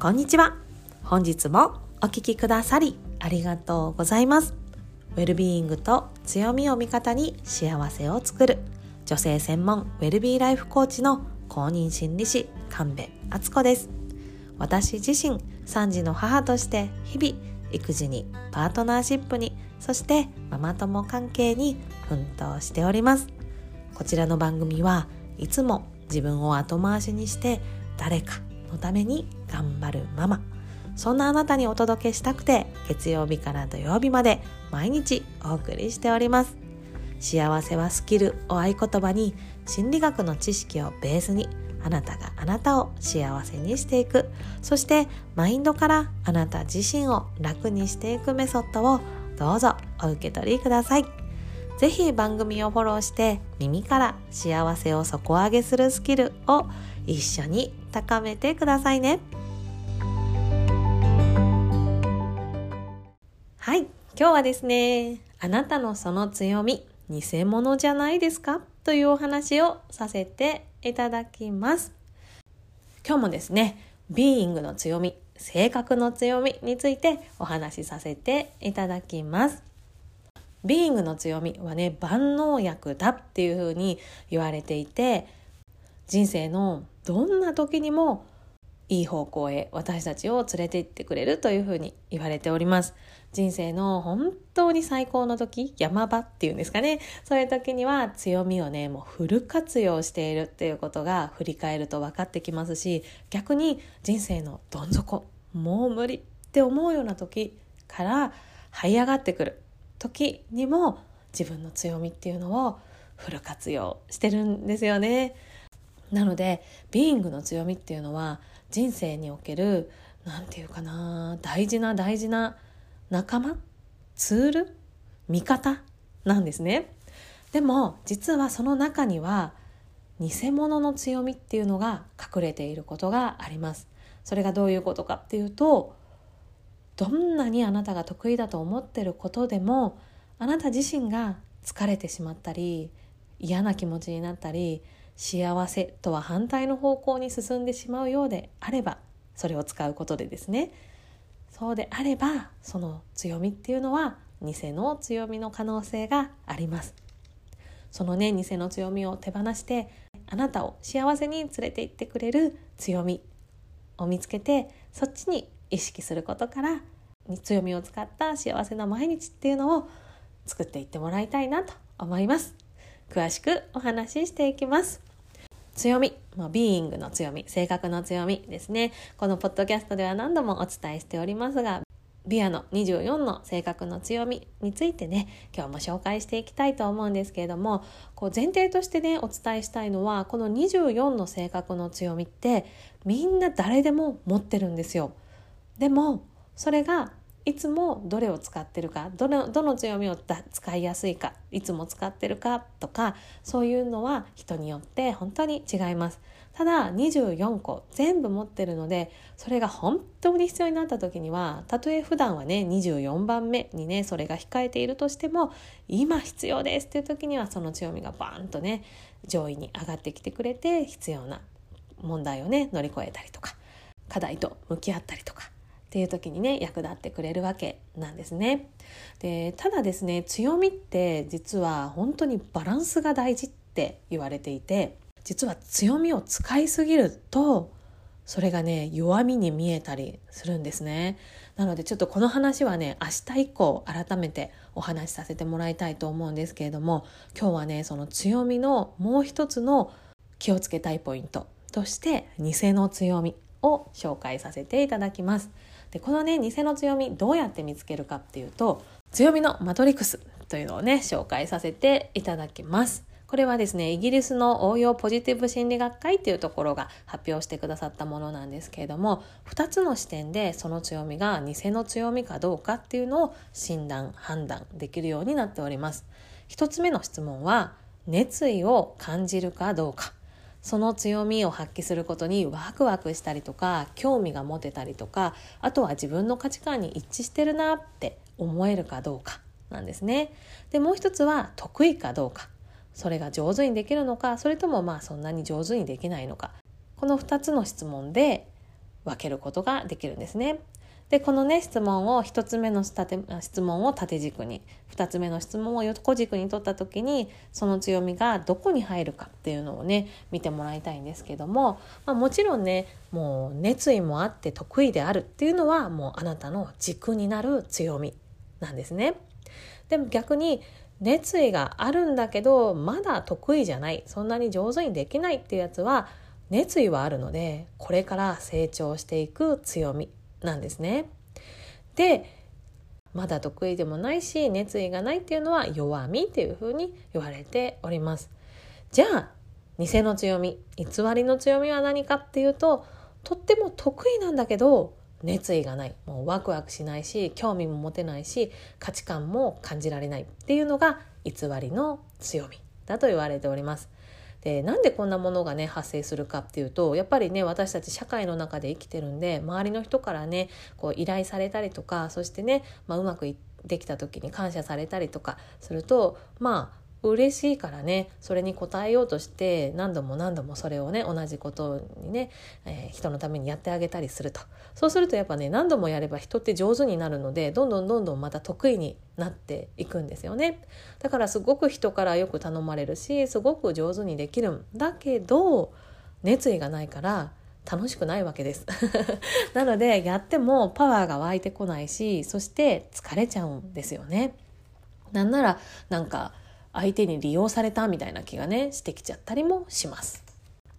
こんにちは。本日もお聞きくださりありがとうございます。ウェルビーイングと強みを味方に幸せを作る女性専門ウェルビーライフコーチの公認心理師神戸敦子です。私自身3児の母として日々育児にパートナーシップにそしてママ友関係に奮闘しております。こちらの番組はいつも自分を後回しにして誰かのために頑張るママ。そんなあなたにお届けしたくて月曜日から土曜日まで毎日お送りしております。幸せはスキルを合言葉に心理学の知識をベースにあなたがあなたを幸せにしていく。そしてマインドからあなた自身を楽にしていくメソッドをどうぞお受け取りください。ぜひ番組をフォローして耳から幸せを底上げするスキルを一緒に高めてくださいね。はい、今日はですね、あなたのその強み、偽物じゃないですか？というお話をさせていただきます。今日もですね、ビーイングの強み、性格の強みについてお話しさせていただきます。ビーイングの強みはね、万能薬だっていうふうに言われていて、人生のどんな時にもいい方向へ私たちを連れて行ってくれるというふうに言われております。人生の本当に最高の時、山場っていうんですかね。そういう時には強みをね、もうフル活用しているっていうことが振り返ると分かってきますし、逆に人生のどん底、もう無理って思うような時から這い上がってくる時にも自分の強みっていうのをフル活用してるんですよね。なのでビーイングの強みっていうのは人生における何て言うかな大事な大事な仲間ツール味方なんですね。でも実はその中には偽物の強みっていうのが隠れていることがあります。それがどういうことかっていうとどんなにあなたが得意だと思ってることでもあなた自身が疲れてしまったり嫌な気持ちになったり幸せとは反対の方向に進んでしまうようであればそれを使うことでですね。そうであればその強みっていうのは偽の強みの可能性があります。そのね偽の強みを手放してあなたを幸せに連れて行ってくれる強みを見つけてそっちに意識することから強みを使った幸せな毎日っていうのを作っていってもらいたいなと思います。詳しくお話ししていきます強み、まあ、ビーイングの強み、性格の強みですね。このポッドキャストでは何度もお伝えしておりますが、ビアの24の性格の強みについてね、今日も紹介していきたいと思うんですけれども、こう前提としてね、お伝えしたいのは、この24の性格の強みって、みんな誰でも持ってるんですよ。でも、それがいつもどれを使ってるかどの強みを使いやすいかいつも使ってるかとかそういうのは人によって本当に違います。ただ24個全部持ってるのでそれが本当に必要になった時にはたとえ普段はね24番目にねそれが控えているとしても今必要ですっていう時にはその強みがバーンとね上位に上がってきてくれて必要な問題をね乗り越えたりとか課題と向き合ったりとかっていう時にね役立ってくれるわけなんですね。でただですね強みって実は本当にバランスが大事って言われていて実は強みを使いすぎるとそれがね弱みに見えたりするんですね。なのでちょっとこの話はね明日以降改めてお話しさせてもらいたいと思うんですけれども今日はねその強みのもう一つの気をつけたいポイントとして偽の強みを紹介させていただきます。でこのね偽の強みどうやって見つけるかっていうと強みのマトリクスというのをね紹介させていただきます。これはですね、イギリスの応用ポジティブ心理学会っていうところが発表してくださったものなんですけれども、2つの視点でその強みが偽の強みかどうかっていうのを診断、判断できるようになっております。1つ目の質問は、熱意を感じるかどうか。その強みを発揮することにワクワクしたりとか興味が持てたりとかあとは自分の価値観に一致してるなって思えるかどうかなんですね。でもう一つは得意かどうかそれが上手にできるのかそれともまあそんなに上手にできないのかこの2つの質問で分けることができるんですね。でこのね質問を1つ目の質問を縦軸に2つ目の質問を横軸に取った時にその強みがどこに入るかっていうのをね見てもらいたいんですけども、まあ、もちろんねもう熱意もあって得意であるっていうのはもうあなたの軸になる強みなんですね。でも逆に熱意があるんだけどまだ得意じゃないそんなに上手にできないっていうやつは熱意はあるのでこれから成長していく強みなんですね。でまだ得意でもないし熱意がないっていうのは弱みっていうふうに言われております。じゃあ偽の強み偽りの強みは何かっていうととっても得意なんだけど熱意がないもうワクワクしないし興味も持てないし価値観も感じられないっていうのが偽りの強みだと言われております。でなんでこんなものがね発生するかっていうとやっぱりね私たち社会の中で生きてるんで周りの人からねこう依頼されたりとかそしてね、まあ、うまくできた時に感謝されたりとかするとまあ嬉しいからね。それに応えようとして何度も何度もそれをね同じことにね、えー、人のためにやってあげたりすると。そうするとやっぱね何度もやれば人って上手になるのでどんどんどんどんまた得意になっていくんですよね。だからすごく人からよく頼まれるしすごく上手にできるんだけど熱意がないから楽しくないわけです。なのでやってもパワーが湧いてこないしそして疲れちゃうんですよね。なんならなんか相手に利用されたみたいな気がねしてきちゃったりもします。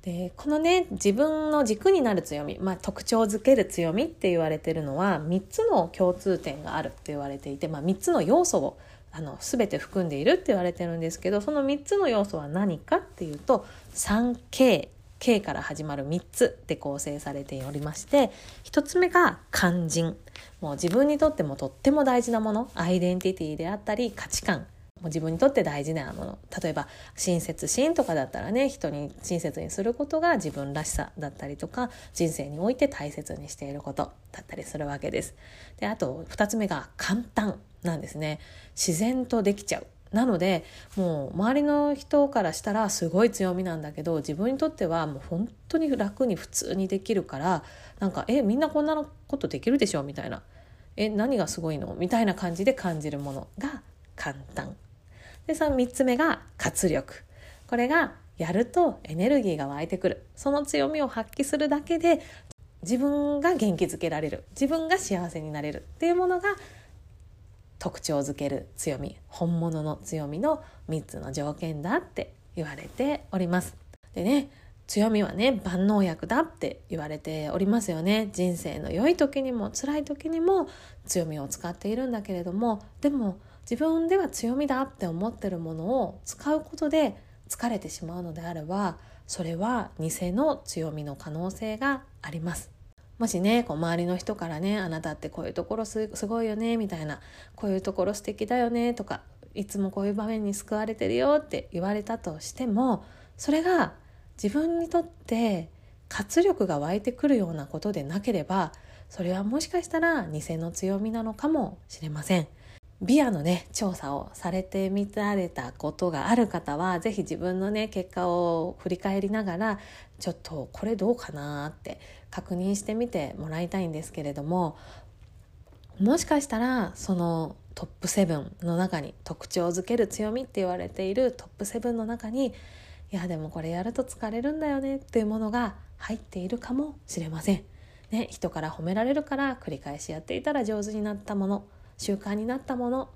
でこのね自分の軸になる強み、まあ、特徴づける強みって言われてるのは3つの共通点があるって言われていて、まあ、3つの要素をあの全て含んでいるって言われてるんですけどその3つの要素は何かっていうと 3K K から始まる3つで構成されておりまして1つ目が肝心。もう自分にとってもとっても大事なものアイデンティティであったり価値観。もう自分にとって大事なもの。例えば親切心とかだったらね人に親切にすることが自分らしさだったりとか人生において大切にしていることだったりするわけです。であと2つ目が簡単なんですね。自然とできちゃう。なのでもう周りの人からしたらすごい強みなんだけど自分にとってはもう本当に楽に普通にできるからなんかえみんなこんなことできるでしょ？みたいな。え何がすごいの？みたいな感じで感じるものが簡単。でその3つ目が活力。これがやるとエネルギーが湧いてくる。その強みを発揮するだけで自分が元気づけられる。自分が幸せになれる。っていうものが特徴づける強み。本物の強みの3つの条件だって言われております。でね強みはね万能薬だって言われておりますよね。人生の良い時にも辛い時にも強みを使っているんだけれども。でも自分では強みだって思ってるものを使うことで疲れてしまうのであればそれは偽の強みの可能性があります。もしねこう周りの人からね「あなたってこういうところすごいよね」みたいな「こういうところ素敵だよね」とか「いつもこういう場面に救われてるよ」って言われたとしてもそれが自分にとって活力が湧いてくるようなことでなければそれはもしかしたら偽の強みなのかもしれません。ビアのね調査をされてみられたことがある方は是非自分のね結果を振り返りながらちょっとこれどうかなって確認してみてもらいたいんですけれどももしかしたらそのトップ7の中に特徴づける強みって言われているトップ7の中にいやでもこれやると疲れるんだよねっていうものが入っているかもしれません。ね、人から褒められるから繰り返しやっていたら上手になったもの習慣になったもの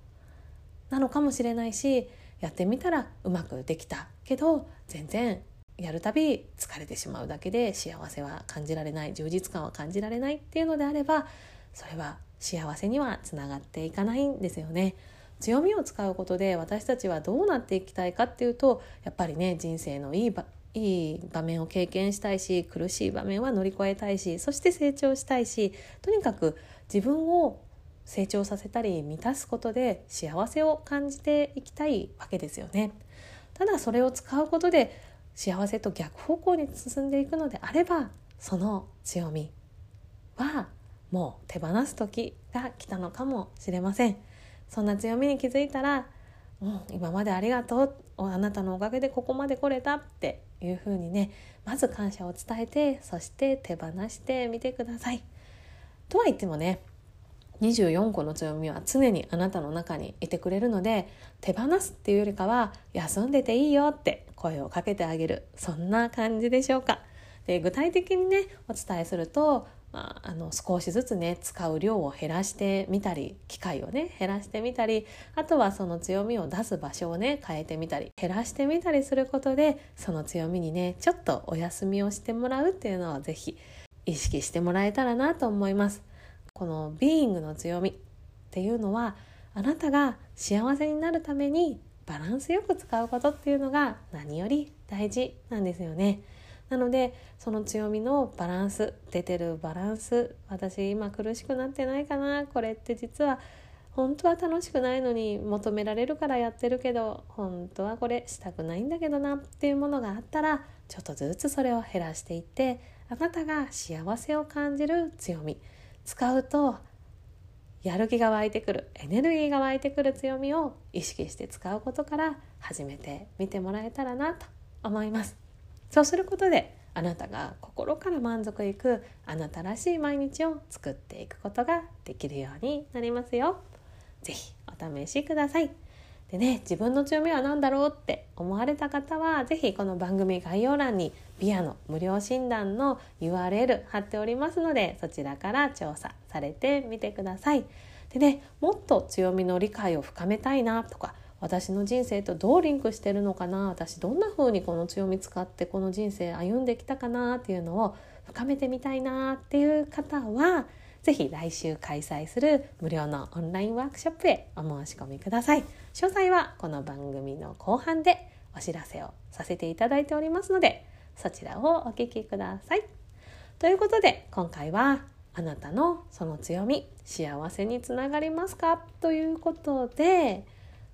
なのかもしれないしやってみたらうまくできたけど全然やるたび疲れてしまうだけで幸せは感じられない充実感は感じられないっていうのであればそれは幸せにはつながっていかないんですよね。強みを使うことで私たちはどうなっていきたいかっていうとやっぱりね人生のいい場いい場面を経験したいし苦しい場面は乗り越えたいしそして成長したいしとにかく自分を成長させたり満たすことで幸せを感じていきたいわけですよね。ただそれを使うことで幸せと逆方向に進んでいくのであればその強みはもう手放す時が来たのかもしれません。そんな強みに気づいたら、うん、今までありがとうあなたのおかげでここまで来れたっていうふうにねまず感謝を伝えてそして手放してみてください。とは言ってもね24個の強みは常にあなたの中にいてくれるので手放すっていうよりかは休んでていいよって声をかけてあげるそんな感じでしょうか。で具体的にねお伝えすると、まあ、あの少しずつね使う量を減らしてみたり機会をね減らしてみたりあとはその強みを出す場所をね変えてみたり減らしてみたりすることでその強みにねちょっとお休みをしてもらうっていうのを是非意識してもらえたらなと思います。このビーイングの強みっていうのはあなたが幸せになるためにバランスよく使うことっていうのが何より大事なんですよね。なのでその強みのバランス出てるバランス私今苦しくなってないかなこれって実は本当は楽しくないのに求められるからやってるけど本当はこれしたくないんだけどなっていうものがあったらちょっとずつそれを減らしていってあなたが幸せを感じる強み使うとやる気が湧いてくるエネルギーが湧いてくる強みを意識して使うことから始めてみてもらえたらなと思います。そうすることであなたが心から満足いくあなたらしい毎日を作っていくことができるようになりますよ。是非お試しください。でね自分の強みは何だろうって思われた方は是非この番組概要欄にビアの無料診断の URL 貼っておりますのでそちらから調査されてみてください。でねもっと強みの理解を深めたいなとか私の人生とどうリンクしてるのかな私どんな風にこの強み使ってこの人生歩んできたかなっていうのを深めてみたいなっていう方は是非来週開催する無料のオンラインワークショップへお申し込みください。詳細はこの番組の後半でお知らせをさせていただいておりますのでそちらをお聞きください。ということで今回はあなたのその強み幸せにつながりますか？ということで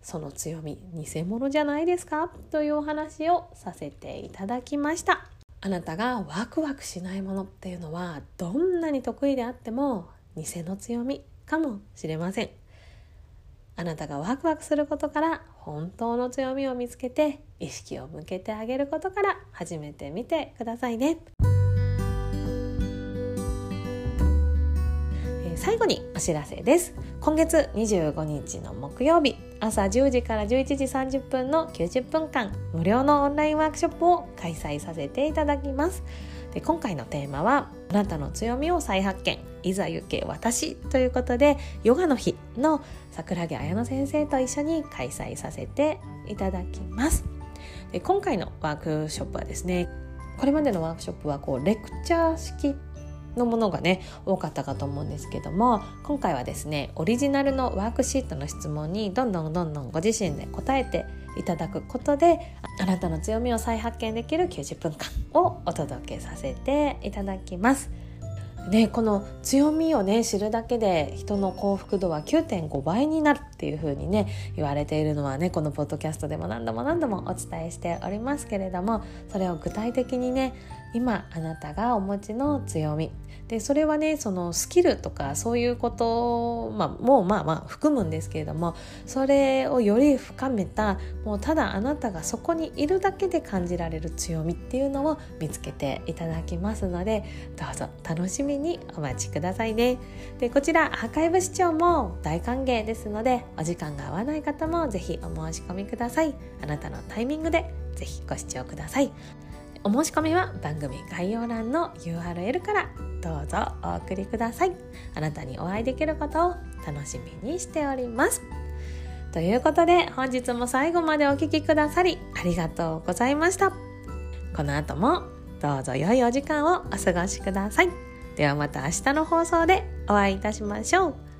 その強み偽物じゃないですか？というお話をさせていただきました。あなたがワクワクしないものっていうのはどんなに得意であっても偽の強みかもしれませんあなたがワクワクすることから本当の強みを見つけて意識を向けてあげることから始めてみてくださいね。最後にお知らせです。今月25日の木曜日朝10時から11時30分の90分間無料のオンラインワークショップを開催させていただきます。で今回のテーマはあなたの強みを再発見。いざ行け私ということでヨガの日の桜木彩乃先生と一緒に開催させていただきますで今回のワークショップはですねこれまでのワークショップはこうレクチャー式のものがね多かったかと思うんですけども今回はですねオリジナルのワークシートの質問にどんどんどんどんご自身で答えていただくことであなたの強みを再発見できる90分間をお届けさせていただきます。ね、この強みをね知るだけで人の幸福度は9.5倍になるっていう風にね言われているのはねこのポッドキャストでも何度も何度もお伝えしておりますけれどもそれを具体的にね今あなたがお持ちの強みでそれはねそのスキルとかそういうこと、まあ、もうまあまあ含むんですけれどもそれをより深めたもうただあなたがそこにいるだけで感じられる強みっていうのを見つけていただきますのでどうぞ楽しみにお待ちくださいね。でこちらアーカイブ視聴も大歓迎ですのでお時間が合わない方もぜひお申し込みください。あなたのタイミングでぜひご視聴ください。お申し込みは番組概要欄の URL からどうぞお送りください。あなたにお会いできることを楽しみにしております。ということで本日も最後までお聴きくださりありがとうございました。この後もどうぞ良いお時間をお過ごしください。ではまた明日の放送でお会いいたしましょう。